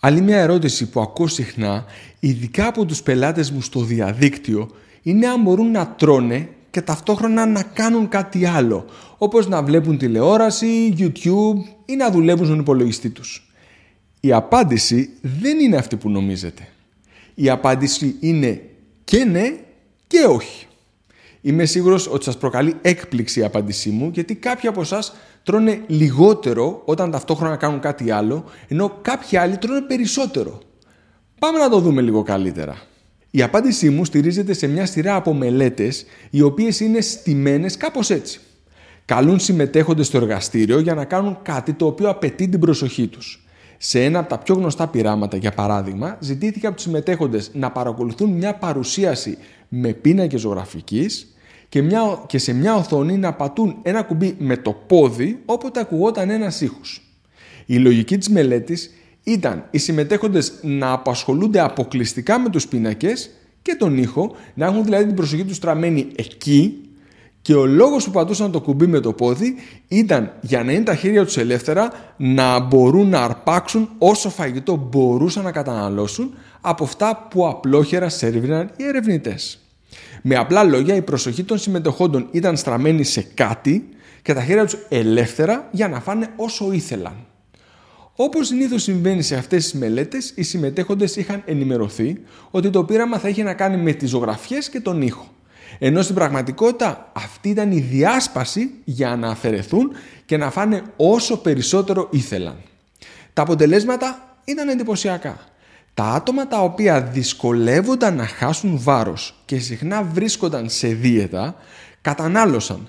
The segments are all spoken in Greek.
Άλλη μια ερώτηση που ακούω συχνά, ειδικά από τους πελάτες μου στο διαδίκτυο, είναι αν μπορούν να τρώνε και ταυτόχρονα να κάνουν κάτι άλλο, όπως να βλέπουν τηλεόραση, YouTube ή να δουλεύουν στον υπολογιστή τους. Η απάντηση δεν είναι αυτή που νομίζετε. Η απάντηση είναι και ναι και όχι. Είμαι σίγουρος ότι σας προκαλεί έκπληξη η απάντησή μου, γιατί κάποιοι από εσάς τρώνε λιγότερο όταν ταυτόχρονα κάνουν κάτι άλλο, ενώ κάποιοι άλλοι τρώνε περισσότερο. Πάμε να το δούμε λίγο καλύτερα. Η απάντησή μου στηρίζεται σε μια σειρά από μελέτες, οι οποίες είναι στημένες κάπως έτσι. Καλούν συμμετέχοντες στο εργαστήριο για να κάνουν κάτι το οποίο απαιτεί την προσοχή τους. Σε ένα από τα πιο γνωστά πειράματα, για παράδειγμα, ζητήθηκε από τους συμμετέχοντες να παρακολουθούν μια παρουσίαση με πίνακες ζωγραφικής και, μια, και σε μια οθόνη να πατούν ένα κουμπί με το πόδι όποτε ακουγόταν ένας ήχος. Η λογική της μελέτης ήταν οι συμμετέχοντες να απασχολούνται αποκλειστικά με τους πίνακες και τον ήχο, να έχουν δηλαδή την προσοχή τους στραμμένη εκεί και ο λόγος που πατούσαν το κουμπί με το πόδι ήταν για να είναι τα χέρια τους ελεύθερα να μπορούν να αρπάξουν όσο φαγητό μπορούσαν να καταναλώσουν από αυτά που απλόχερα σερβίναν οι ερευνητές. Με απλά λόγια η προσοχή των συμμετοχόντων ήταν στραμμένη σε κάτι και τα χέρια τους ελεύθερα για να φάνε όσο ήθελαν. Όπως συνήθως συμβαίνει σε αυτές τις μελέτες, οι συμμετέχοντες είχαν ενημερωθεί ότι το πείραμα θα είχε να κάνει με τις ζωγραφιές και τον ήχο. Ενώ στην πραγματικότητα αυτή ήταν η διάσπαση για να αφαιρεθούν και να φάνε όσο περισσότερο ήθελαν. Τα αποτελέσματα ήταν εντυπωσιακά. Τα άτομα τα οποία δυσκολεύονταν να χάσουν βάρος και συχνά βρίσκονταν σε δίαιτα κατανάλωσαν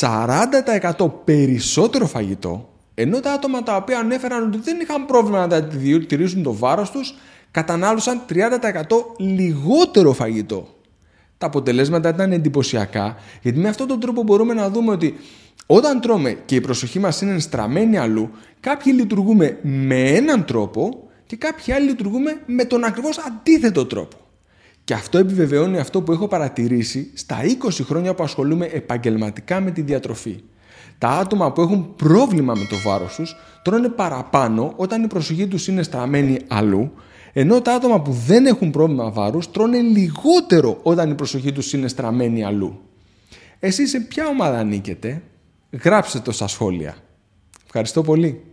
40% περισσότερο φαγητό ενώ τα άτομα τα οποία ανέφεραν ότι δεν είχαν πρόβλημα να διατηρήσουν το βάρος τους κατανάλωσαν 30% λιγότερο φαγητό τα αποτελέσματα ήταν εντυπωσιακά, γιατί με αυτόν τον τρόπο μπορούμε να δούμε ότι όταν τρώμε και η προσοχή μας είναι στραμμένη αλλού, κάποιοι λειτουργούμε με έναν τρόπο και κάποιοι άλλοι λειτουργούμε με τον ακριβώς αντίθετο τρόπο. Και αυτό επιβεβαιώνει αυτό που έχω παρατηρήσει στα 20 χρόνια που ασχολούμαι επαγγελματικά με τη διατροφή. Τα άτομα που έχουν πρόβλημα με το βάρος τους τρώνε παραπάνω όταν η προσοχή τους είναι στραμμένη αλλού ενώ τα άτομα που δεν έχουν πρόβλημα βάρους τρώνε λιγότερο όταν η προσοχή τους είναι στραμμένη αλλού. Εσείς σε ποια ομάδα ανήκετε, γράψτε το στα σχόλια. Ευχαριστώ πολύ.